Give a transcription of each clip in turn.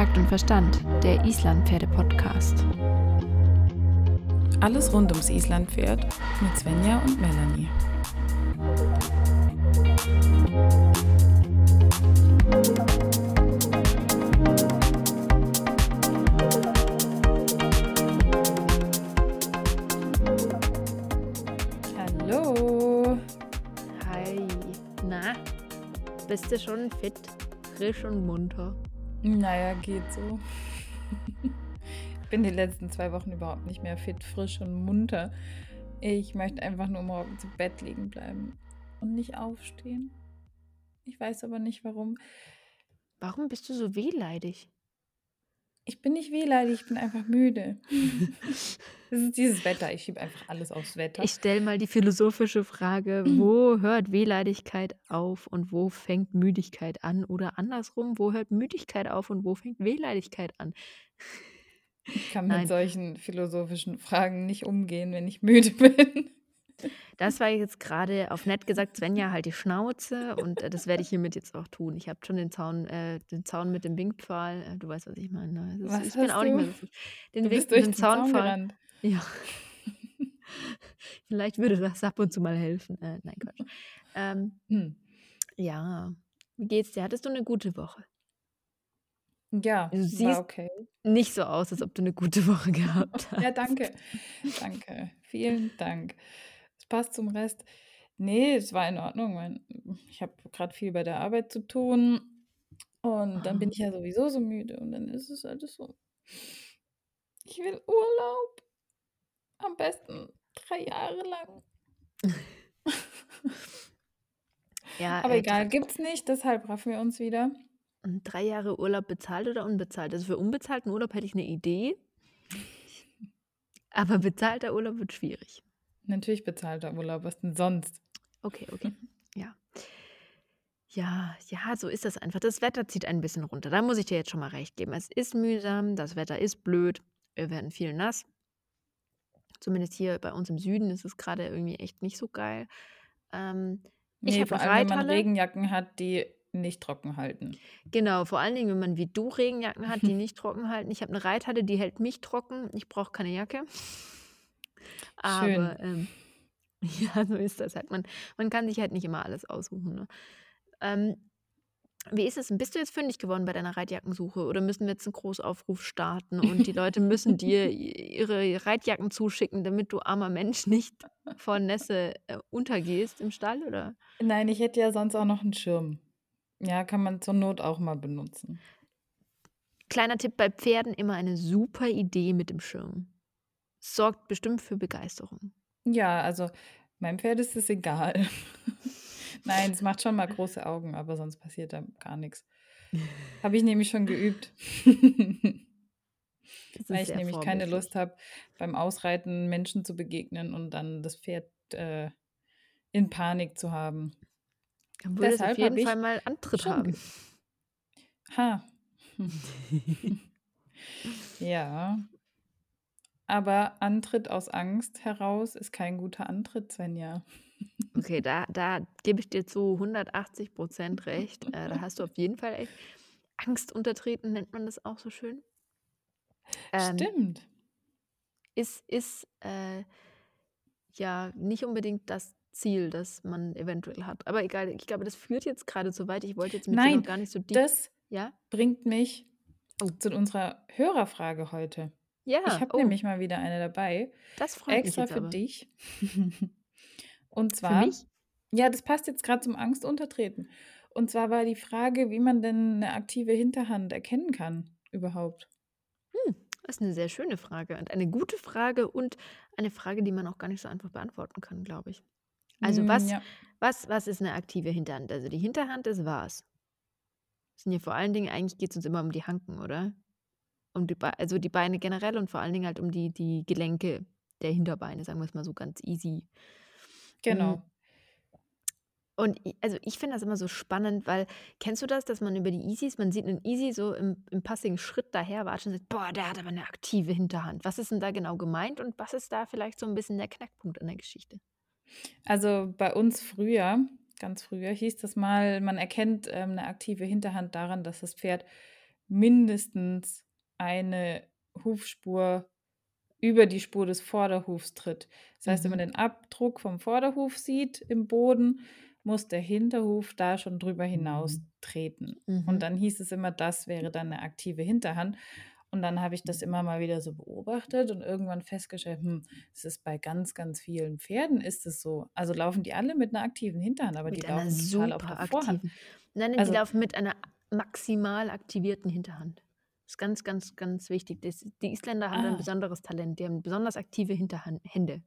Takt und Verstand, der Islandpferde-Podcast. Alles rund ums Islandpferd mit Svenja und Melanie. Hallo. Hi. Na, bist du schon fit, frisch und munter? Naja, geht so. Ich bin die letzten zwei Wochen überhaupt nicht mehr fit, frisch und munter. Ich möchte einfach nur morgen zu Bett liegen bleiben und nicht aufstehen. Ich weiß aber nicht warum. Warum bist du so wehleidig? Ich bin nicht wehleidig, ich bin einfach müde. Es ist dieses Wetter. Ich schiebe einfach alles aufs Wetter. Ich stelle mal die philosophische Frage, wo hört Wehleidigkeit auf und wo fängt Müdigkeit an? Oder andersrum, wo hört Müdigkeit auf und wo fängt Wehleidigkeit an? Ich kann Nein. mit solchen philosophischen Fragen nicht umgehen, wenn ich müde bin. Das war jetzt gerade auf nett gesagt, Svenja, halt die Schnauze und äh, das werde ich hiermit jetzt auch tun. Ich habe schon den Zaun, äh, den Zaun mit dem Winkpfahl, äh, du weißt, was ich meine. ne? Das Was ist, ich bin auch nicht mehr so. Den Du bist winkenden durch den Zaun Zaunpfahl. gerannt. Ja. Vielleicht würde das ab und zu mal helfen. Äh, nein, Quatsch. Ähm, Hm. ja, wie geht's dir? Hattest du eine gute Woche? Ja, Du siehst okay. nicht so aus, als ob du eine gute Woche gehabt hast. Ja, danke. Danke. Vielen Dank. Passt zum Rest. Nee, es war in Ordnung. Mein, ich habe gerade viel bei der Arbeit zu tun. Und dann bin Ah. ich ja sowieso so müde. Und dann ist es alles so. Ich will Urlaub. Am besten drei Jahre lang. Ja, Aber äh, egal, gibt's nicht. Deshalb raffen wir uns wieder. drei Jahre Urlaub bezahlt oder unbezahlt? Also für unbezahlten Urlaub hätte ich eine Idee, aber bezahlter Urlaub wird schwierig. Natürlich bezahlter Urlaub. Was denn sonst? Okay, okay. Ja. Ja, ja, so ist das einfach. Das Wetter zieht ein bisschen runter. Da muss ich dir jetzt schon mal recht geben. Es ist mühsam, das Wetter ist blöd, wir werden viel nass. Zumindest hier bei uns im Süden ist es gerade irgendwie echt nicht so geil. Ähm, ich Nee, habe vor allem, wenn man Reithalle. Regenjacken hat, die nicht trocken halten. Genau, vor allen Dingen, wenn man wie du Regenjacken hat, die nicht trocken halten. Ich habe eine Reithalle, die hält mich trocken. Ich brauche keine Jacke. Schön. Aber ähm, ja, so ist das halt. Man, man kann sich halt nicht immer alles aussuchen. Ne? Ähm, wie ist es denn? Bist du jetzt fündig geworden bei deiner Reitjackensuche oder müssen wir jetzt einen Großaufruf starten und die Leute müssen dir ihre Reitjacken zuschicken, damit du armer Mensch nicht vor Nässe äh, untergehst im Stall? Oder? Nein, ich hätte ja sonst auch noch einen Schirm. Ja, kann man zur Not auch mal benutzen. Kleiner Tipp bei Pferden: immer eine super Idee mit dem Schirm. Sorgt bestimmt für Begeisterung. Ja, also meinem Pferd ist es egal. Nein, es macht schon mal große Augen, aber sonst passiert da gar nichts. Habe ich nämlich schon geübt. Weil ich nämlich keine. Lust habe, beim Ausreiten Menschen zu begegnen und dann das Pferd äh, in Panik zu haben. Dann würde es auf Deshalb jeden Fall mal Antritt haben. Ha. Ja, aber Antritt aus Angst heraus ist kein guter Antritt, Svenja. Okay, da, da gebe ich dir zu 180 Prozent recht. Äh, da hast du auf jeden Fall echt Angst untertreten, nennt man das auch so schön. Ähm, Stimmt. ist ist äh, ja nicht unbedingt das Ziel, das man eventuell hat. Aber egal, ich glaube, das führt jetzt gerade zu weit. Ich wollte jetzt mit dir noch Nein, gar nicht so deep. das Ja? bringt mich Oh. zu unserer Hörerfrage heute. Ich Ja, habe oh, nämlich mal wieder eine dabei, das freut mich extra für aber. dich. Und Für zwar, mich? ja, das passt jetzt gerade zum Angstuntertreten. Und zwar war die Frage, wie man denn eine aktive Hinterhand erkennen kann überhaupt. Hm, das ist eine sehr schöne Frage und eine gute Frage und eine Frage, die man auch gar nicht so einfach beantworten kann, glaube ich. Also Mm, was, ja, was, was ist eine aktive Hinterhand? Also die Hinterhand ist was? Das sind ja vor allen Dingen, eigentlich geht es uns immer um die Hanken, oder? Um die Be also die Beine generell und vor allen Dingen halt um die, die Gelenke der Hinterbeine, sagen wir es mal so ganz easy. Mm, genau. Und i- also ich finde das immer so spannend, weil kennst du das, dass man über die Easys, man sieht einen Easy so im, im passigen Schritt daher watschen und sagt, boah, der hat aber eine aktive Hinterhand. Was ist denn da genau gemeint und was ist da vielleicht so ein bisschen der Knackpunkt an der Geschichte? Also bei uns früher, ganz früher hieß das mal, man erkennt ähm, eine aktive Hinterhand daran, dass das Pferd mindestens eine Hufspur über die Spur des Vorderhufs tritt. Das heißt, wenn man Mhm. den Abdruck vom Vorderhuf sieht im Boden, muss der Hinterhuf da schon drüber hinaus treten. Und Mhm. dann hieß es immer, das wäre dann eine aktive Hinterhand. Und dann habe ich das immer mal wieder so beobachtet und irgendwann festgestellt, hm, es ist bei ganz, ganz vielen Pferden ist es so. Also laufen die alle mit einer aktiven Hinterhand, aber die Mit einer laufen total auf der Vorhand. aktiven nein, nein, die Also laufen mit einer maximal aktivierten Hinterhand. Ist ganz, ganz, ganz wichtig. Das die Isländer haben Ah. besonderes Talent. Die haben besonders aktive Hinterhand Hände.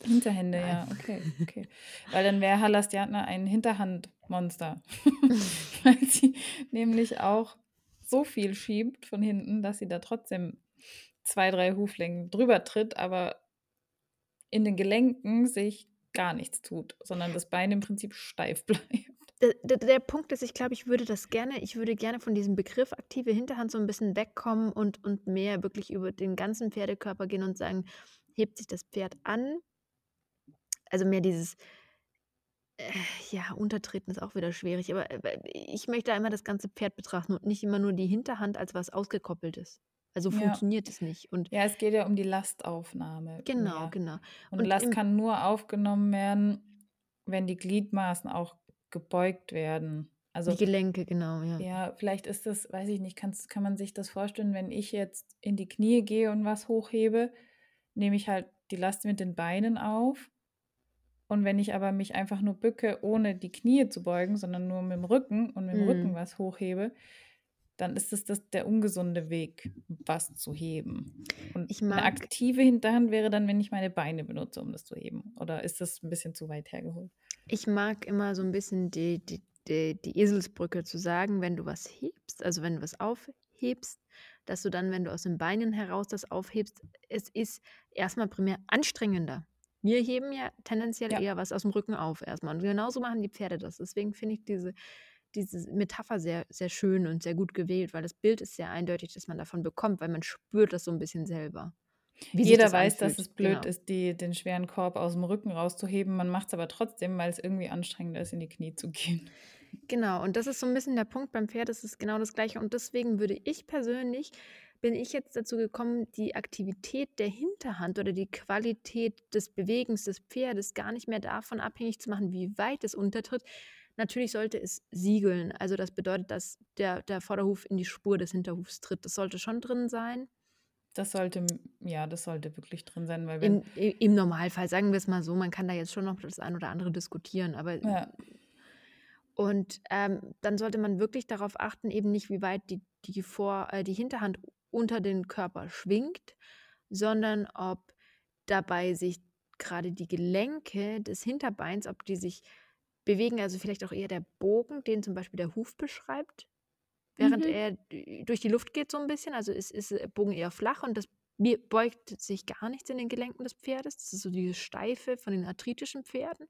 Hinterhände, Nein. ja, okay, okay. Weil dann wäre Halastjatna ein Hinterhandmonster. Weil sie nämlich auch so viel schiebt von hinten, dass sie da trotzdem 2, 3 Huflängen drüber tritt, aber in den Gelenken sich gar nichts tut, sondern das Bein im Prinzip steif bleibt. D d der Punkt ist, ich glaube, ich würde das gerne ich würde gerne von diesem Begriff aktive Hinterhand so 'n bisschen wegkommen und und mehr wirklich über den ganzen Pferdekörper gehen und sagen: „Hebt sich das Pferd an?“ Also, mehr dieses äh, ja, untertreten ist auch wieder schwierig, aber, äh, ich möchte einmal das ganze Pferd betrachten und nicht immer nur die Hinterhand als was Ausgekoppeltes. Also, Ja. funktioniert es nicht und Ja, es geht ja um die Lastaufnahme Genau, mehr. genau. Und Und Last kann nur aufgenommen werden, wenn die Gliedmaßen auch gebeugt werden. Also Die Gelenke, genau, ja. ja, vielleicht ist das weiß ich nicht, kann man sich das vorstellen, wenn ich jetzt in die Knie gehe und was hochhebe, nehme ich halt die Last mit den Beinen auf. Und wenn ich aber mich einfach nur bücke, ohne die Knie zu beugen, sondern nur mit'm Rücken und mit'm Rücken Mhm. was hochhebe, dann ist es das der ungesunde Weg, was zu heben. Und Ich 'ne mag aktive Hinterhand wäre dann, wenn ich meine Beine benutze, um das zu heben. Oder ist das 'n bisschen zu weit hergeholt? Ich mag immer so 'n bisschen die die die die Eselsbrücke zu sagen, wenn du was hebst, also, wenn du was aufhebst, dass du dann, wenn du aus den Beinen heraus das aufhebst es ist erst mal primär anstrengender. Wir heben ja tendenziell Ja. eher was aus'm Rücken auf erst mal und genauso machen die Pferde das. Deswegen finde ich diese diese Metapher sehr, sehr schön und sehr gut gewählt, weil das Bild ist sehr eindeutig, das man davon bekommt, weil man spürt das so 'n bisschen selber, wie Jeder das weiß, dass anfühlt. es blöd Genau. ist, die den schweren Korb aus'm Rücken rauszuheben. Man macht's aber trotzdem, weil's irgendwie anstrengender ist, in die Knie zu gehen. Genau, und das ist so 'n bisschen der Punkt beim Pferd, das ist genau das Gleiche. Und deswegen würde ich persönlich bin ich jetzt dazu gekommen, die Aktivität der Hinterhand oder die Qualität des Bewegens des Pferdes gar nicht mehr davon abhängig zu machen, wie weit es untertritt. Natürlich sollte es siegeln. Also, das bedeutet, dass der der Vorderhuf in die Spur des Hinterhufs tritt. Das sollte schon drin sein. Das sollte ja, das sollte wirklich drin sein, weil wenn Im im Normalfall, sagen wir's mal so, man kann da jetzt schon noch das ein oder andere diskutieren, aber Ja. und, ähm, dann sollte man wirklich darauf achten, eben nicht, wie weit die die Vor äh, die Hinterhand unter den Körper schwingt, sondern ob dabei sich grade die Gelenke des Hinterbeins ob die sich bewegen, also, vielleicht auch eher der Bogen, den zum Beispiel der Huf beschreibt, während Mhm. er durch die Luft geht so 'n bisschen. Also, ist ist der Bogen eher flach und das beugt sich gar nichts in den Gelenken des Pferdes. Das ist so dieses Steife von den arthritischen Pferden,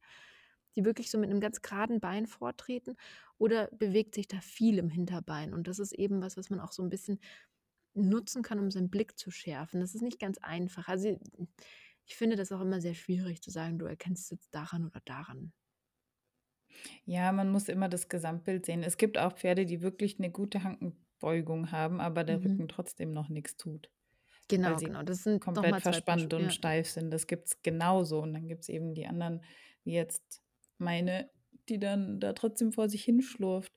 die wirklich so mit 'nem ganz geraden Bein vortreten oder bewegt sich da viel im Hinterbein? Und das ist eben was, was man auch so 'n bisschen nutzen kann, um seinen Blick zu schärfen. Das ist nicht ganz einfach. Also, ich finde das auch immer sehr schwierig zu sagen: „Du erkennst es jetzt daran oder daran.“ Ja, man muss immer das Gesamtbild sehen. Es gibt auch Pferde, die wirklich 'ne gute Hankenbeugung haben, aber der Mhm. Rücken trotzdem noch nix tut, weil Genau, sie genau. Das sind komplett mal 2 verspannt Beispiele, und ja. steif sind. Das gibt's genauso. Und dann gibt's eben die anderen, wie jetzt meine, die dann da trotzdem vor sich hinschlurft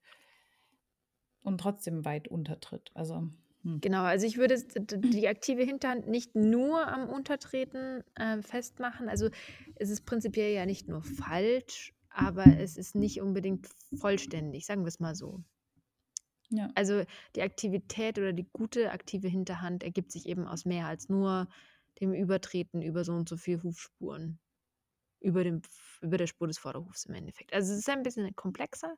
und trotzdem weit untertritt. Also, hm. Genau, also, ich würde es d d die aktive Hinterhand nicht nur am Untertreten, äh, festmachen. Also, es ist prinzipiell ja nicht nur falsch, aber es ist nicht unbedingt vollständig, sagen wir's mal so. Ja. Also, die Aktivität oder die gute aktive Hinterhand ergibt sich eben aus mehr als nur dem Übertreten über so und so viel Hufspuren über dem über der Spur des Vorderhufs im Endeffekt. Also, es ist ein bisschen komplexer,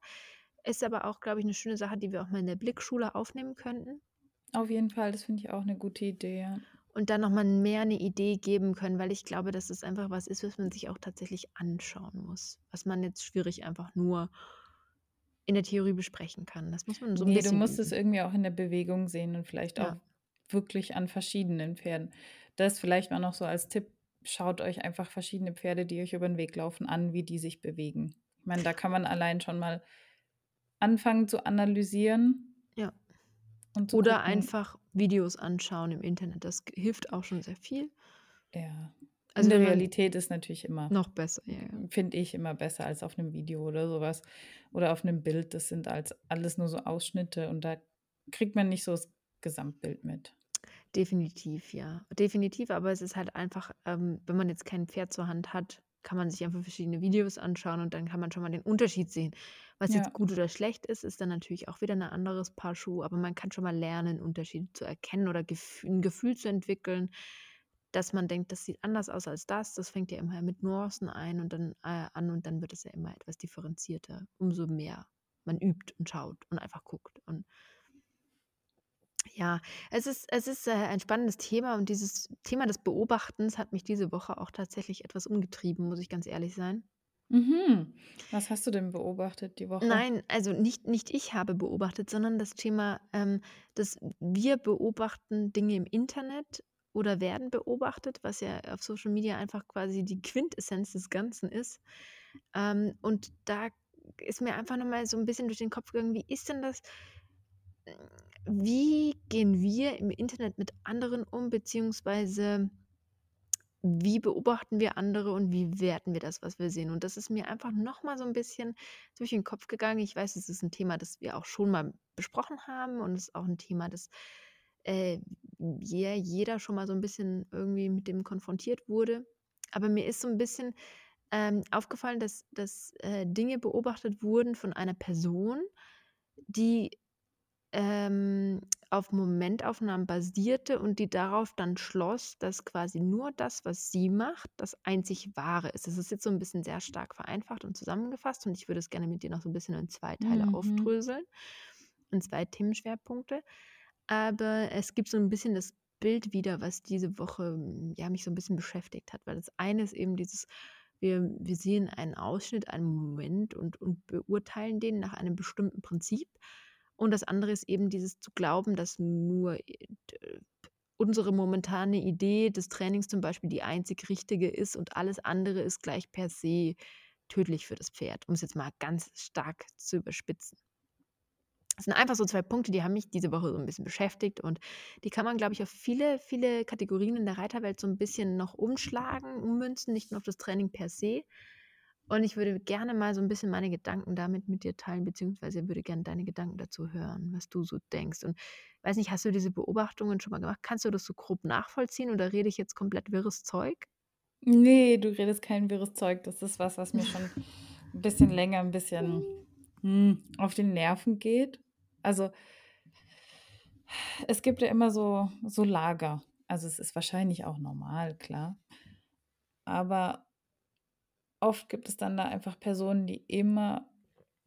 ist aber auch, glaube ich, 'ne schöne Sache, die wir auch mal in der Blickschule aufnehmen könnten. Auf jeden Fall, das finde ich auch 'ne gute Idee, ja. Und dann noch mal mehr 'ne Idee geben können, weil ich glaube, dass es einfach was ist, was man sich auch tatsächlich anschauen muss, was man jetzt schwierig einfach nur in der Theorie besprechen kann. Das muss man so 'n Ne, du bisschen musst es üben. irgendwie auch in der Bewegung sehen und vielleicht auch Ja. wirklich an verschiedenen Pferden. Das vielleicht mal noch so als Tipp: Schaut euch einfach verschiedene Pferde, die euch über 'n Weg laufen, an, wie die sich bewegen. Ich meine, da kann man allein schon mal anfangen zu analysieren. Oder gucken einfach Videos anschauen im Internet. Das hilft auch schon sehr viel. Ja. Also, In der Realität ist natürlich immer noch besser, ja, ja. finde ich, immer besser als auf 'nem Video oder so was oder auf 'nem Bild. Das sind als alles nur so Ausschnitte und da kriegt man nicht so das Gesamtbild mit. Definitiv, ja. Definitiv, aber es ist halt einfach, ähm, wenn man jetzt kein Pferd zur Hand hat, kann man sich einfach verschiedene Videos anschauen und dann kann man schon mal den Unterschied sehen. Was jetzt Ja. gut oder schlecht ist, ist dann natürlich auch wieder 'ne anderes Paar Schuhe, aber man kann schon mal lernen, Unterschiede zu erkennen oder Gef 'n Gefühl zu entwickeln, dass man denkt: „Das sieht anders aus als das.“ Das fängt ja immer mit Nuancen ein und dann äh, an und dann wird es ja immer etwas differenzierter, umso mehr man übt und schaut und einfach guckt und ja, es ist es ist, äh, ein spannendes Thema und dieses Thema des Beobachtens hat mich diese Woche auch tatsächlich etwas umgetrieben, muss ich ganz ehrlich sein. Mhm. Was hast du denn beobachtet die Woche? Nein, also nicht nicht ich habe beobachtet, sondern das Thema, ähm, dass wir beobachten Dinge im Internet oder werden beobachtet, was ja auf Social Media einfach quasi die Quintessenz des Ganzen ist. Ähm, und da ist mir einfach noch mal so 'n bisschen durch den Kopf gegangen, wie ist denn das wie gehen wir im Internet mit anderen um, beziehungsweise wie beobachten wir andere und wie werten wir das, was wir sehen? Und das ist mir einfach noch mal so 'n bisschen durch den Kopf gegangen. Ich weiß, es ist 'n Thema, das wir auch schon mal besprochen haben und es ist auch 'n Thema, das, äh, jeder schon mal so 'n bisschen irgendwie mit dem konfrontiert wurde. Aber mir ist so 'n bisschen, ähm, aufgefallen, dass dass, äh, Dinge beobachtet wurden von einer Person, die, ähm, auf Momentaufnahmen basierte und die darauf dann schloss, dass quasi nur das, was sie macht, das einzig Wahre ist. Das ist jetzt so 'n bisschen sehr stark vereinfacht und zusammengefasst und ich würde es gerne mit dir noch so 'n bisschen in 2 Teile Mhm. aufdröseln, in 2 Themenschwerpunkte. Aber es gibt so 'n bisschen das Bild wieder, was diese Woche, hm, ja, mich so 'n bisschen beschäftigt hat, weil das eine ist eben dieses wir wir sehen einen Ausschnitt, einen Moment und und beurteilen den nach einem bestimmten Prinzip. Und das andere ist eben dieses zu glauben, dass nur, unsere momentane Idee des Trainings zum Beispiel die einzig richtige ist und alles andere ist gleich per se tödlich für das Pferd, um's jetzt mal ganz stark zu überspitzen. Das sind einfach so 2 Punkte, die haben mich diese Woche so 'n bisschen beschäftigt und die kann man, glaube ich, auf viele, viele Kategorien in der Reiterwelt so 'n bisschen noch umschlagen, ummünzen, nicht nur auf das Training per se. Und ich würde gerne mal so 'n bisschen meine Gedanken damit mit dir teilen, beziehungsweise würde gern deine Gedanken dazu hören, was du so denkst. Und weiß nicht, hast du diese Beobachtungen schon mal gemacht? Kannst du das so grob nachvollziehen oder rede ich jetzt komplett wirres Zeug? Ne, du redest kein wirres Zeug. Das ist was, was mir schon 'n bisschen länger 'n bisschen, hm, auf die Nerven geht. Also es gibt ja immer so so Lager. Also, es ist wahrscheinlich auch normal, klar. Aber oft gibt es dann da einfach Personen, die immer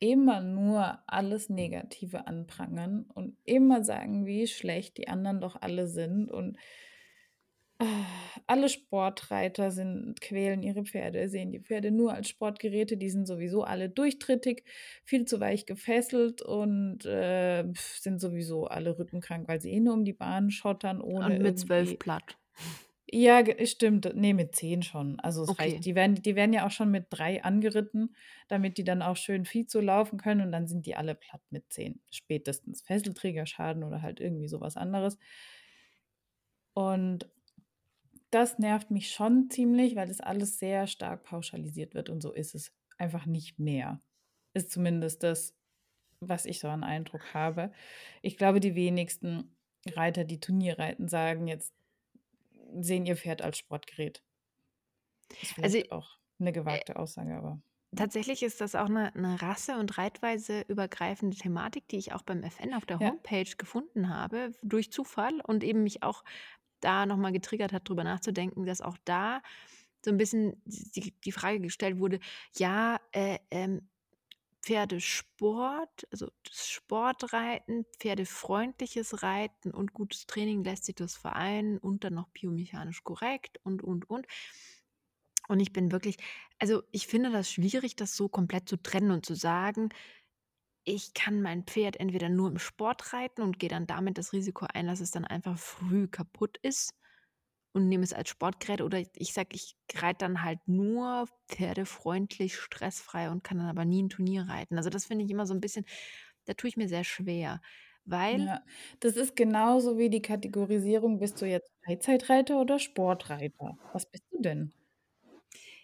immer nur alles Negative anprangern und immer sagen, wie schlecht die anderen doch alle sind und alle Sportreiter sind quälen ihre Pferde, sehen die Pferde nur als Sportgeräte, die sind sowieso alle durchtrittig, viel zu weich gefesselt und, äh, sind sowieso alle rückenkrank, weil sie eh nur um die Bahn schottern, ohne Und mit 12 irgendwie platt. Ja, ge stimmt. Ne, mit 10 schon. Also, es reicht. Okay. Die werden die werden ja auch schon mit 3 angeritten, damit die dann auch schön Vizo laufen können und dann sind die alle platt mit 10 spätestens. Fesselträgerschaden oder halt irgendwie so was anderes. Und das nervt mich schon ziemlich, weil das alles sehr stark pauschalisiert wird und so ist es einfach nicht mehr. Ist zumindest das, was ich so an Eindruck habe. Ich glaube, die wenigsten Reiter, die Turnier reiten, sagen jetzt sehen ihr Pferd als Sportgerät. Ist Also, auch 'ne äh gewagte Aussage, aber tatsächlich ist das auch 'ne 'ne Rasse und reitweise-übergreifende Thematik, die ich auch beim FN auf der Ja. Homepage gefunden habe, durch Zufall und eben mich auch da noch mal getriggert hat, drüber nachzudenken, dass auch da so 'n bisschen die die Frage gestellt wurde: „Ja, äh, ähm, Pferdesport, also Sportreiten, pferdefreundliches Reiten und gutes Training, lässt sich das vereinen und dann noch biomechanisch korrekt und, und, und?“ Und ich bin wirklich also, ich finde das schwierig, das so komplett zu trennen und zu sagen: „Ich kann mein Pferd entweder nur im Sport reiten und gehe dann damit das Risiko ein, dass es dann einfach früh kaputt ist und nehme es als Sportgerät.“ Oder ich sage, ich reite dann halt nur pferdefreundlich, stressfrei und kann dann aber nie 'n Turnier reiten. Also, das finde ich immer so 'n bisschen da tue ich mir sehr schwer, weil Ja, das ist genauso wie die Kategorisierung: „Bist du jetzt Freizeitreiter oder Sportreiter?“ Was bist du denn?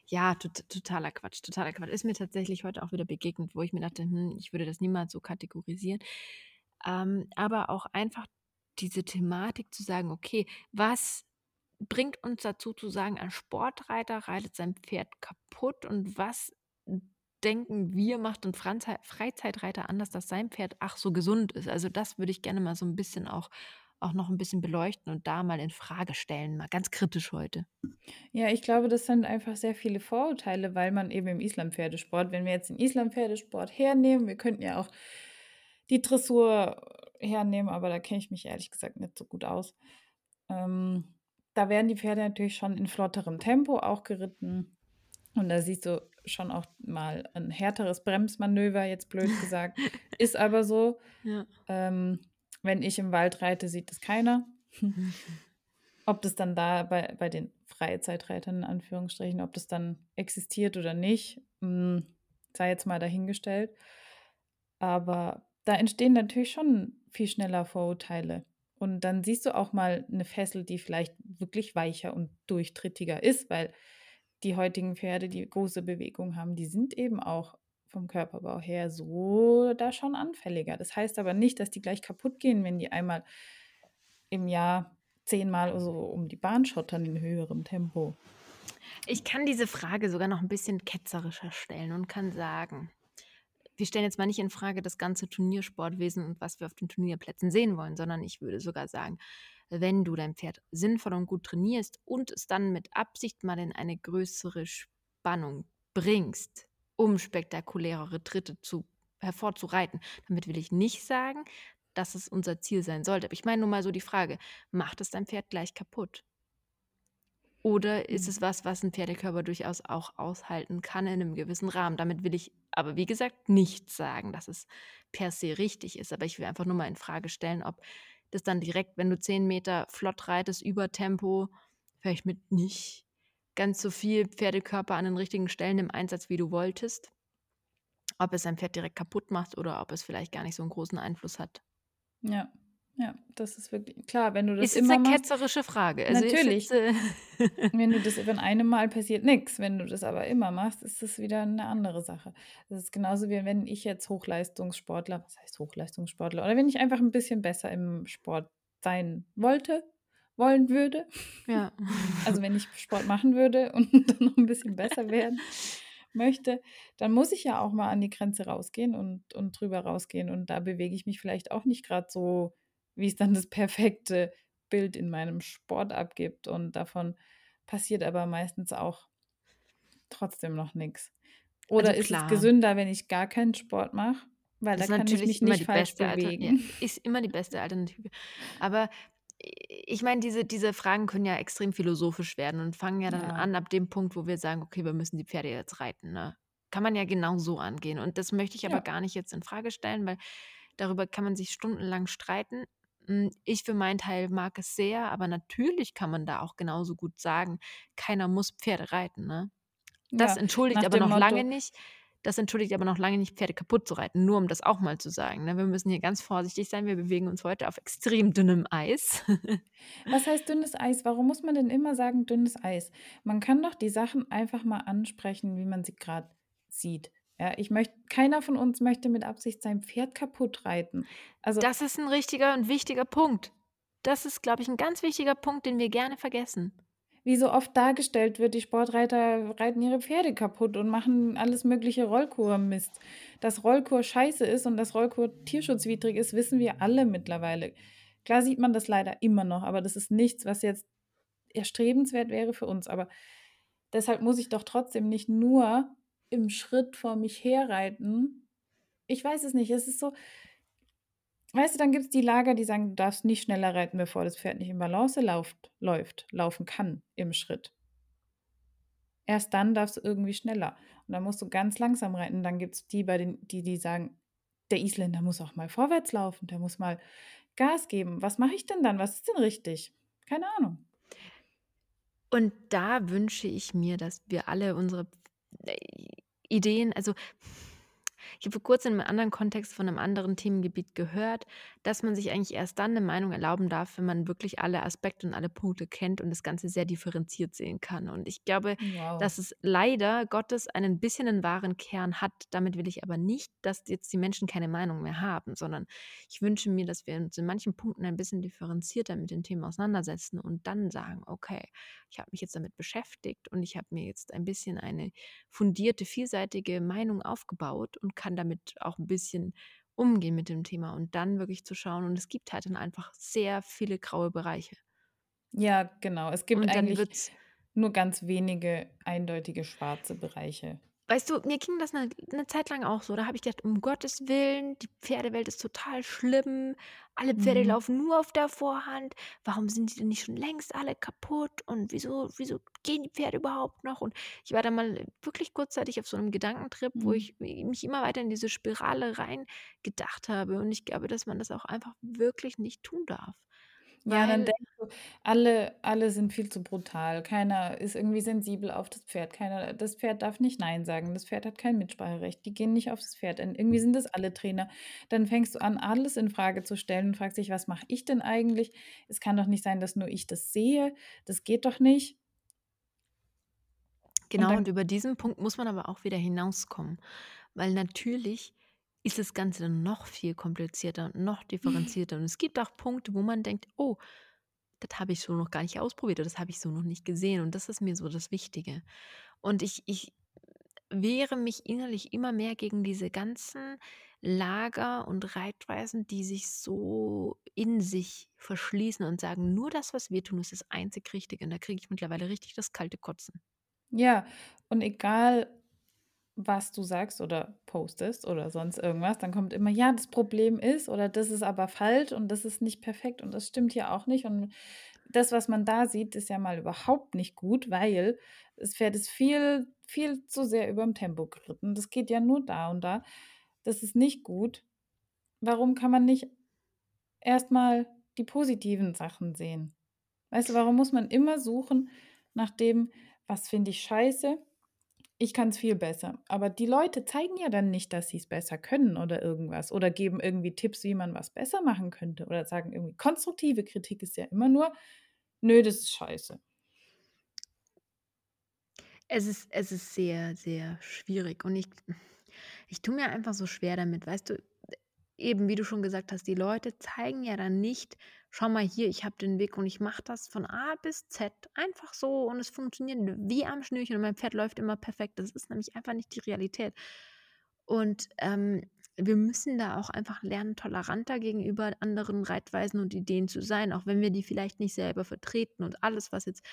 Ja, tot totaler Quatsch, totaler Quatsch. Ist mir tatsächlich heute auch wieder begegnet, wo ich mir dachte: „Hm, ich würde das niemals so kategorisieren.“ Ähm, aber auch einfach diese Thematik zu sagen: „Okay, was bringt uns dazu zu sagen, ein Sportreiter reitet sein Pferd kaputt und was denken wir, macht 'n Franzei Freizeitreiter anders, dass sein Pferd ach so gesund ist?“ Also, das würde ich gerne mal so 'n bisschen auch auch noch 'n bisschen beleuchten und da mal in Frage stellen, mal ganz kritisch heute. Ja, ich glaube, das sind einfach sehr viele Vorurteile, weil man eben im Islandpferdesport wenn wir jetzt den Islandpferdesport hernehmen wir könnten ja auch die Dressur hernehmen, aber da kenne ich mich ehrlich gesagt nicht so gut aus. Ähm, da werden die Pferde natürlich schon in flotterem Tempo auch geritten und da siehst du schon auch mal 'n härteres Bremsmanöver, jetzt blöd gesagt. Ist aber so. Ja. Ähm, wenn ich im Wald reite, sieht das keiner. Ob das dann da bei bei den Freizeitreitern in Anführungsstrichen ob das dann existiert oder nicht, hm, sei jetzt mal dahingestellt. Aber da entstehen natürlich schon viel schneller Vorurteile. Und dann siehst du auch mal 'ne Fessel, die vielleicht wirklich weicher und durchtrittiger ist, weil die heutigen Pferde, die große Bewegung haben, die sind eben auch vom Körperbau her so da schon anfälliger. Das heißt aber nicht, dass die gleich kaputtgehen, wenn die einmal im Jahr zehnmal so um die Bahn schottern in höherem Tempo. Ich kann diese Frage sogar noch 'n bisschen ketzerischer stellen und kann sagen: Wir stellen jetzt mal nicht in Frage das ganze Turniersportwesen und was wir auf den Turnierplätzen sehen wollen, sondern ich würde sogar sagen, wenn du dein Pferd sinnvoll und gut trainierst und es dann mit Absicht mal in eine größere Spannung bringst, um spektakulärere Tritte zu hervorzureiten. Damit will ich nicht sagen, dass es unser Ziel sein sollte. Aber ich meine nur mal so die Frage: Macht es dein Pferd gleich kaputt? Oder ist Mhm. es was, was 'n Pferdekörper durchaus auch aushalten kann in 'nem gewissen Rahmen? Damit will ich aber, wie gesagt, nicht sagen, dass es per se richtig ist, aber ich will einfach nur mal in Frage stellen, ob das dann direkt, wenn du 10 Meter flott reitest, Übertempo, vielleicht mit nicht ganz so viel Pferdekörper an den richtigen Stellen im Einsatz, wie du wolltest ob es dein Pferd direkt kaputt macht oder ob es vielleicht gar nicht so 'n großen Einfluss hat. Ja, ja, das ist wirklich klar, wenn du das Ist immer 'ne machst ketzerische Frage. Also, natürlich. jetzt, äh Wenn du das wenn einem Mal passiert nix. Wenn du das aber immer machst, ist das wieder 'ne andere Sache. Das ist genauso wie wenn ich jetzt Hochleistungssportler was heißt Hochleistungssportler oder wenn ich einfach 'n bisschen besser im Sport sein wollte wollen würde. Ja. Also, wenn ich Sport machen würde und dann noch 'n bisschen besser werden möchte, dann muss ich ja auch mal an die Grenze rausgehen und und drüber rausgehen und da bewege ich mich vielleicht auch nicht grad so, wie's dann das perfekte Bild in meinem Sport abgibt und davon passiert aber meistens auch trotzdem noch nix. Also, Oder ist es gesünder, wenn ich gar keinen Sport mache? Weil da Ist kann ich natürlich mich nicht falsch ja, bewegen. ist immer die beste Alternative. Aber ich meine, diese diese Fragen können ja extrem philosophisch werden und fangen ja dann Ja. an ab dem Punkt, wo wir sagen: „Okay, wir müssen die Pferde jetzt reiten“, ne? Kann man ja genau so angehen und das möchte ich aber Ja. gar nicht jetzt in Frage stellen, weil darüber kann man sich stundenlang streiten. Hm, ich für meinen Teil mag es sehr, aber natürlich kann man da auch genauso gut sagen: „Keiner muss Pferde reiten“, ne? Das Ja, entschuldigt aber noch lange Motto nicht das entschuldigt aber noch lange nicht, Pferde kaputt zu reiten, nur um das auch mal zu sagen, ne? Wir müssen hier ganz vorsichtig sein. Wir bewegen uns heute auf extrem dünnem Eis. Was heißt dünnes Eis? Warum muss man denn immer sagen dünnes Eis? Man kann doch die Sachen einfach mal ansprechen, wie man sie grad sieht. Ja, ich möchte keiner von uns möchte mit Absicht sein Pferd kaputt reiten. Also Das ist 'n richtiger und wichtiger Punkt. Das ist, glaube ich, 'n ganz wichtiger Punkt, den wir gerne vergessen. Wie so oft dargestellt wird, die Sportreiter reiten ihre Pferde kaputt und machen alles mögliche Rollkur-Mist. Dass Rollkur scheiße ist und dass Rollkur tierschutzwidrig ist, wissen wir alle mittlerweile. Klar sieht man das leider immer noch, aber das ist nichts, was jetzt erstrebenswert wäre für uns. Aber deshalb muss ich doch trotzdem nicht nur im Schritt vor mich herreiten. Ich weiß es nicht, es ist so weißt du, dann gibt's die Lager, die sagen: „Du darfst nicht schneller reiten, bevor das Pferd nicht in Balance lauft läuft laufen kann im Schritt.“ Erst dann darfst du irgendwie schneller. Und dann musst du ganz langsam reiten. Dann gibt's die bei den die die sagen: „Der Isländer muss auch mal vorwärts laufen, der muss mal Gas geben.“ Was mache ich denn dann? Was ist denn richtig? Keine Ahnung. Und da wünsche ich mir, dass wir alle unsere, äh, Ideen also Ich habe vor Kurzem in einem anderen Kontext von einem anderen Themengebiet gehört, dass man sich eigentlich erst dann eine Meinung erlauben darf, wenn man wirklich alle Aspekte und alle Punkte kennt und das Ganze sehr differenziert sehen kann. Und ich glaube, Wow. dass es leider Gottes einen bisschen einen wahren Kern hat. Damit will ich aber nicht, dass jetzt die Menschen keine Meinung mehr haben, sondern ich wünsche mir, dass wir uns in manchen Punkten ein bisschen differenzierter mit den Themen auseinandersetzen und dann sagen, okay, ich habe mich jetzt damit beschäftigt und ich habe mir jetzt ein bisschen eine fundierte, vielseitige Meinung aufgebaut und kann damit auch ein bisschen umgehen mit dem Thema und dann wirklich zu schauen. Und es gibt halt dann einfach sehr viele graue Bereiche. Ja, genau. Es gibt Und eigentlich nur ganz wenige eindeutige schwarze Bereiche. Weißt du, mir ging das eine 'ne Zeit lang auch so. Da habe ich gedacht: „Um Gottes Willen, die Pferdewelt ist total schlimm. Alle Pferde Mhm. laufen nur auf der Vorhand. Warum sind die denn nicht schon längst alle kaputt? Und wieso wieso gehen die Pferde überhaupt noch?“ Und ich war da mal wirklich kurzzeitig auf so einem Gedankentrip, wo Mhm. ich mi mich immer weiter in diese Spirale reingedacht habe. Und ich glaube, dass man das auch einfach wirklich nicht tun darf. Ja, dann Weil denkst du, alle alle sind viel zu brutal. Keiner ist irgendwie sensibel auf das Pferd. Keiner das Pferd darf nicht nein sagen. Das Pferd hat kein Mitspracherecht. Die gehen nicht aufs Pferd ein. Irgendwie sind das alle Trainer. Dann fängst du an, alles in Frage zu stellen und fragst dich: „Was mache ich denn eigentlich? Es kann doch nicht sein, dass nur ich das sehe. Das geht doch nicht.“ Und Genau, dann und über diesen Punkt muss man aber auch wieder hinauskommen, weil natürlich ist das Ganze dann noch viel komplizierter und noch differenzierter. Und es gibt auch Punkte, wo man denkt: „Oh, das habe ich so noch gar nicht ausprobiert oder das habe ich so noch nicht gesehen.“ Und das ist mir so das Wichtige. Und ich ich wehre mich innerlich immer mehr gegen diese ganzen Lager und Reitweisen, die sich so in sich verschließen und sagen: „Nur das, was wir tun, ist das einzig Richtige.“ Und da kriege ich mittlerweile richtig das kalte Kotzen. Ja, und egal, was du sagst oder postest oder sonst irgendwas, dann kommt immer: „Ja, das Problem ist“ oder „das ist aber falsch und das ist nicht perfekt und das stimmt ja auch nicht.“ Und das, was man da sieht, ist ja mal überhaupt nicht gut, weil das Pferd ist viel, viel zu sehr überm Tempo geritten. Das geht ja nur da und da. Das ist nicht gut. Warum kann man nicht erst mal die positiven Sachen sehen? Weißt du, warum muss man immer suchen nach dem: „Was finde ich scheiße? Ich kann es viel besser.“ Aber die Leute zeigen ja dann nicht, dass sie es besser können oder irgendwas oder geben irgendwie Tipps, wie man was besser machen könnte oder sagen irgendwie konstruktive Kritik ist ja immer nur: „Nö, das ist scheiße.“ Es ist es ist sehr, sehr schwierig und ich ich tue mir einfach so schwer damit, weißt du? Eben, wie du schon gesagt hast, die Leute zeigen ja dann nicht: „Schau mal hier, ich habe den Weg und ich mache das von A bis Z einfach so und es funktioniert wie am Schnürchen und mein Pferd läuft immer perfekt.“ Das ist nämlich einfach nicht die Realität. Und, ähm, wir müssen da auch einfach lernen, toleranter gegenüber anderen Reitweisen und Ideen zu sein, auch wenn wir die vielleicht nicht selber vertreten und alles, was jetzt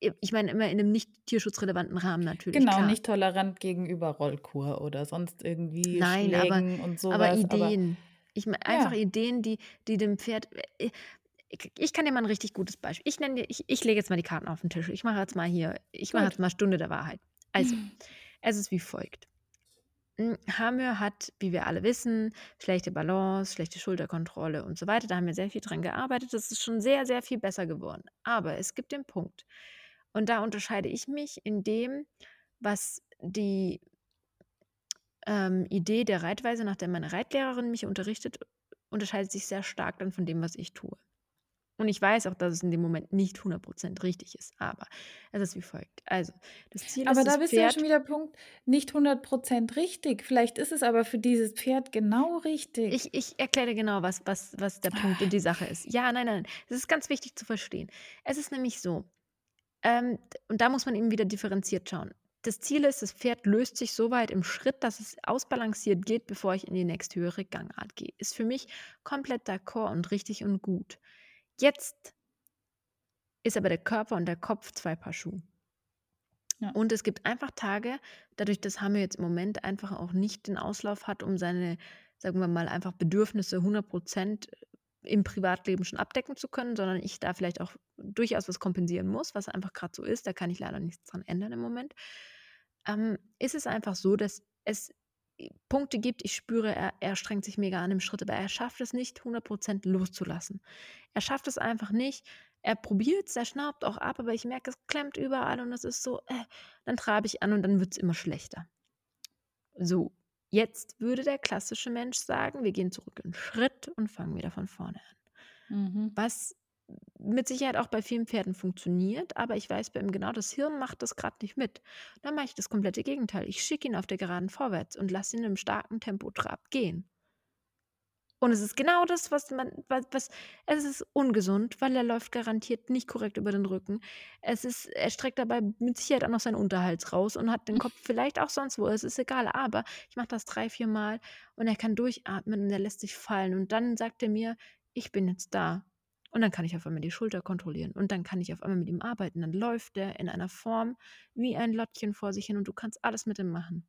äh, ich meine immer in 'nem nicht tierschutzrelevanten Rahmen natürlich, Genau, klar. nicht tolerant gegenüber Rollkur oder sonst irgendwie Nein, aber Schlägen und so aber was, aber Ideen. Ich meine einfach ja. Ideen, die die dem Pferd äh, ich ich kann dir mal 'n richtig gutes Beispiel ich nenne ich ich lege jetzt mal die Karten auf 'n Tisch. Ich mache jetzt mal hier ich mache jetzt mal Stunde der Wahrheit. Also, es ist wie folgt. Hm, Hamir hat, wie wir alle wissen, schlechte Balance, schlechte Schulterkontrolle und so weiter. Da haben wir sehr viel dran gearbeitet. Das ist schon sehr, sehr viel besser geworden. Aber es gibt den Punkt und da unterscheide ich mich in dem, was die ähm, Idee der Reitweise, nach der meine Reitlehrerin mich unterrichtet, unterscheidet sich sehr stark dann von dem, was ich tue. Und ich weiß auch, dass es in dem Moment nicht 100% richtig ist, aber es ist wie folgt. Also, das Ziel Aber ist, da das bist du ja schon Pferd wieder Punkt, nicht 100% richtig. Vielleicht ist es aber für dieses Pferd genau richtig. Ich ich erkläre dir genau, was was was der Punkt und die Sache ist. Ja, nein, nein, es ist ganz wichtig zu verstehen. Es ist nämlich so, ähm, und da muss man eben wieder differenziert schauen. Das Ziel ist, das Pferd löst sich so weit im Schritt, dass es ausbalanciert geht, bevor ich in die nächsthöhere Gangart gehe. Ist für mich komplett d'accord und richtig und gut. Jetzt ist aber der Körper und der Kopf 2 Paar Schuhe. Ja. Und es gibt einfach Tage, dadurch, dass Hamir jetzt im Moment einfach auch nicht den Auslauf hat, um seine, sagen wir mal, einfach Bedürfnisse 100% im Privatleben schon abdecken zu können, sondern ich da vielleicht auch durchaus was kompensieren muss, was einfach grad so ist. Da kann ich leider nichts dran ändern im Moment. Ähm, ist es einfach so, dass es Punkte gibt, ich spüre, er er strengt sich mega an im Schritt, aber er schafft es nicht 100% loszulassen. Er schafft es einfach nicht. Er probiert's, er schnaubt auch ab, aber ich merke, es klemmt überall und es ist so, äh, dann trabe ich an und dann wird's immer schlechter. So, Jetzt würde der klassische Mensch sagen, wir gehen zurück in Schritt und fangen wieder von vorne an. Mhm. Was mit Sicherheit auch bei vielen Pferden funktioniert, aber ich weiß bei ihm genau, das Hirn macht das gerade nicht mit. Dann mache ich das komplette Gegenteil. Ich schicke ihn auf der Geraden vorwärts und lasse ihn im starken Tempotrab gehen. Und es ist genau das, was man, was, was, es ist ungesund, weil er läuft garantiert nicht korrekt über den Rücken. Es ist, er streckt dabei mit Sicherheit auch noch seinen Unterhalt raus und hat den Kopf vielleicht auch sonst wo. Es ist egal, aber ich mache das drei, vier Mal und er kann durchatmen und er lässt sich fallen. Und dann sagt er mir, ich bin jetzt da. Und dann kann ich auf einmal die Schulter kontrollieren und dann kann ich auf einmal mit ihm arbeiten. Dann läuft er in einer Form wie ein Lottchen vor sich hin und du kannst alles mit ihm machen.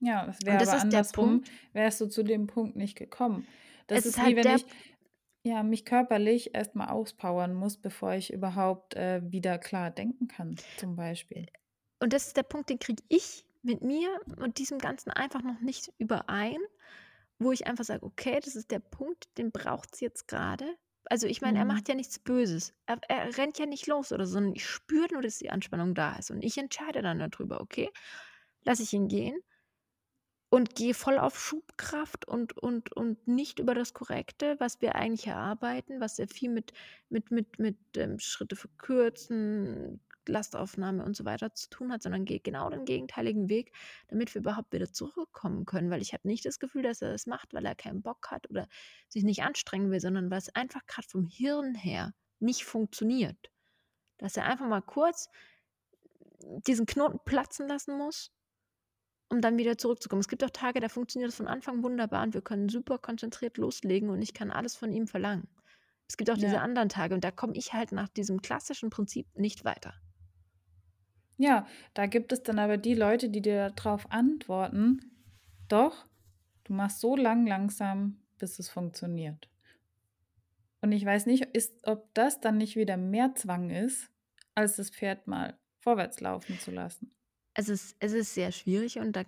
Ja, das wäre aber andersrum, wärst du zu dem Punkt nicht gekommen. Das Es ist ist wie halt wenn der ich ja, mich körperlich erstmal auspowern muss, bevor ich überhaupt äh, wieder klar denken kann, zum Beispiel. Und das ist der Punkt, den kriege ich mit mir und diesem Ganzen einfach noch nicht überein, wo ich einfach sage, okay, das ist der Punkt, den braucht es jetzt gerade. Also ich meine, er Mhm. macht ja nichts Böses. Er, er rennt ja nicht los oder so, sondern ich spüre nur, dass die Anspannung da ist. Und ich entscheide dann darüber, okay, lasse ich ihn gehen und gehe voll auf Schubkraft und, und, und nicht über das Korrekte, was wir eigentlich erarbeiten, was sehr viel mit, mit, mit, mit ähm, Schritte verkürzen, Lastaufnahme und so weiter zu tun hat, sondern gehe genau den gegenteiligen Weg, damit wir überhaupt wieder zurückkommen können. Weil ich habe nicht das Gefühl, dass er das macht, weil er keinen Bock hat oder sich nicht anstrengen will, sondern weil es einfach gerade vom Hirn her nicht funktioniert. Dass er einfach mal kurz diesen Knoten platzen lassen muss um dann wieder zurückzukommen. Es gibt auch Tage, da funktioniert es von Anfang wunderbar und wir können super konzentriert loslegen und ich kann alles von ihm verlangen. Es gibt auch diese Ja. anderen Tage und da komme ich halt nach diesem klassischen Prinzip nicht weiter. Ja, da gibt es dann aber die Leute, die dir darauf antworten, doch, du machst so lang langsam, bis es funktioniert. Und ich weiß nicht, ist, ob das dann nicht wieder mehr Zwang ist, als das Pferd mal vorwärts laufen zu lassen. Es ist, es ist sehr schwierig und da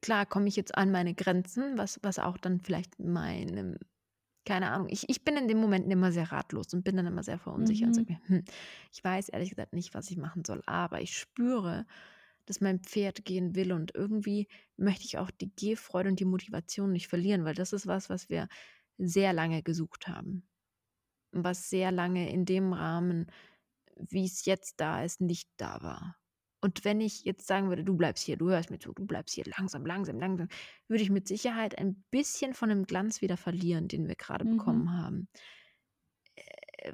klar komme ich jetzt an meine Grenzen, was, was auch dann vielleicht meinem, keine Ahnung, ich, ich bin in den Momenten immer sehr ratlos und bin dann immer sehr verunsichert und Mhm. sage mir, hm, ich weiß ehrlich gesagt nicht, was ich machen soll, aber ich spüre, dass mein Pferd gehen will und irgendwie möchte ich auch die Gehfreude und die Motivation nicht verlieren, weil das ist was, was wir sehr lange gesucht haben. Und was sehr lange in dem Rahmen, wie es jetzt da ist, nicht da war. Und wenn ich jetzt sagen würde, du bleibst hier, du hörst mir zu, du bleibst hier langsam, langsam, langsam, würde ich mit Sicherheit ein bisschen von dem Glanz wieder verlieren, den wir gerade Mhm. bekommen haben. Äh,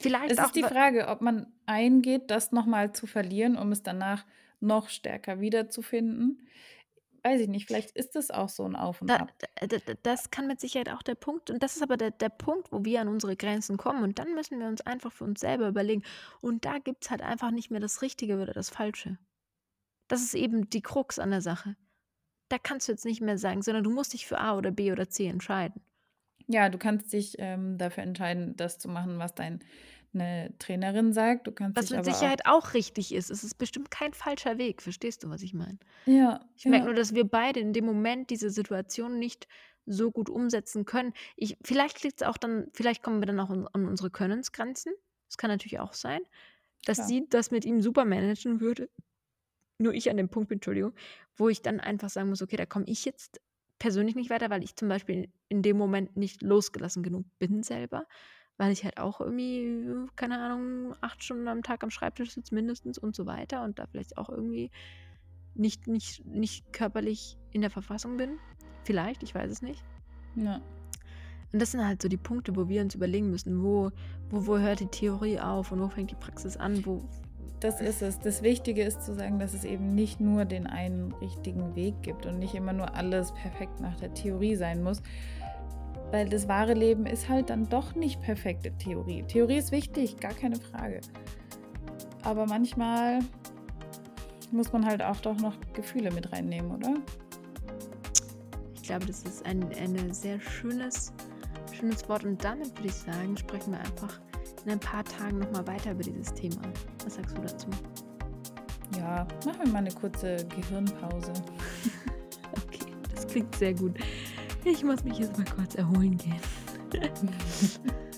Vielleicht Es auch, ist die Frage, ob man eingeht, das nochmal zu verlieren, um es danach noch stärker wiederzufinden. Weiß ich nicht, vielleicht ist es auch so ein Auf und da, Ab. da, da, das kann mit Sicherheit auch der Punkt, und das ist aber der, der Punkt, wo wir an unsere Grenzen kommen. Und dann müssen wir uns einfach für uns selber überlegen. Und da gibt es halt einfach nicht mehr das Richtige oder das Falsche. Das ist eben die Krux an der Sache. Da kannst du jetzt nicht mehr sagen, sondern du musst dich für A oder B oder C entscheiden. Ja, du kannst dich ähm, dafür entscheiden, das zu machen, was deine Trainerin sagt. Du kannst Was mit Sicherheit auch richtig ist. Es ist bestimmt kein falscher Weg. Verstehst du, was ich meine? auch. Ja, Ich merke ja. nur, dass wir beide in dem Moment diese Situation nicht so gut umsetzen können. Ich, vielleicht liegt es auch dann, vielleicht kommen wir dann auch an, an unsere Könnensgrenzen. Das kann natürlich auch sein, dass Klar. sie das mit ihm super managen würde. Nur ich an dem Punkt bin, Entschuldigung, wo ich dann einfach sagen muss, okay, da komme ich jetzt persönlich nicht weiter, weil ich zum Beispiel in dem Moment nicht losgelassen genug bin selber, weil ich halt auch irgendwie, keine Ahnung, acht Stunden am Tag am Schreibtisch sitze mindestens und so weiter und da vielleicht auch irgendwie nicht, nicht, nicht körperlich in der Verfassung bin. Vielleicht, ich weiß es nicht. Ja. Und das sind halt so die Punkte, wo wir uns überlegen müssen, wo, wo, wo hört die Theorie auf und wo fängt die Praxis an, wo, Das ist es. Das Wichtige ist zu sagen, dass es eben nicht nur den einen richtigen Weg gibt und nicht immer nur alles perfekt nach der Theorie sein muss. Weil das wahre Leben ist halt dann doch nicht perfekte Theorie. Theorie ist wichtig, gar keine Frage. Aber manchmal muss man halt auch doch noch Gefühle mit reinnehmen, oder? Ich glaube, das ist ein, ein sehr schönes, schönes Wort. Und damit würde ich sagen, sprechen wir einfach in ein paar Tagen nochmal weiter über dieses Thema. Was sagst du dazu? Ja, machen wir mal eine kurze Gehirnpause. Okay, das klingt sehr gut. Ich muss mich jetzt mal kurz erholen gehen.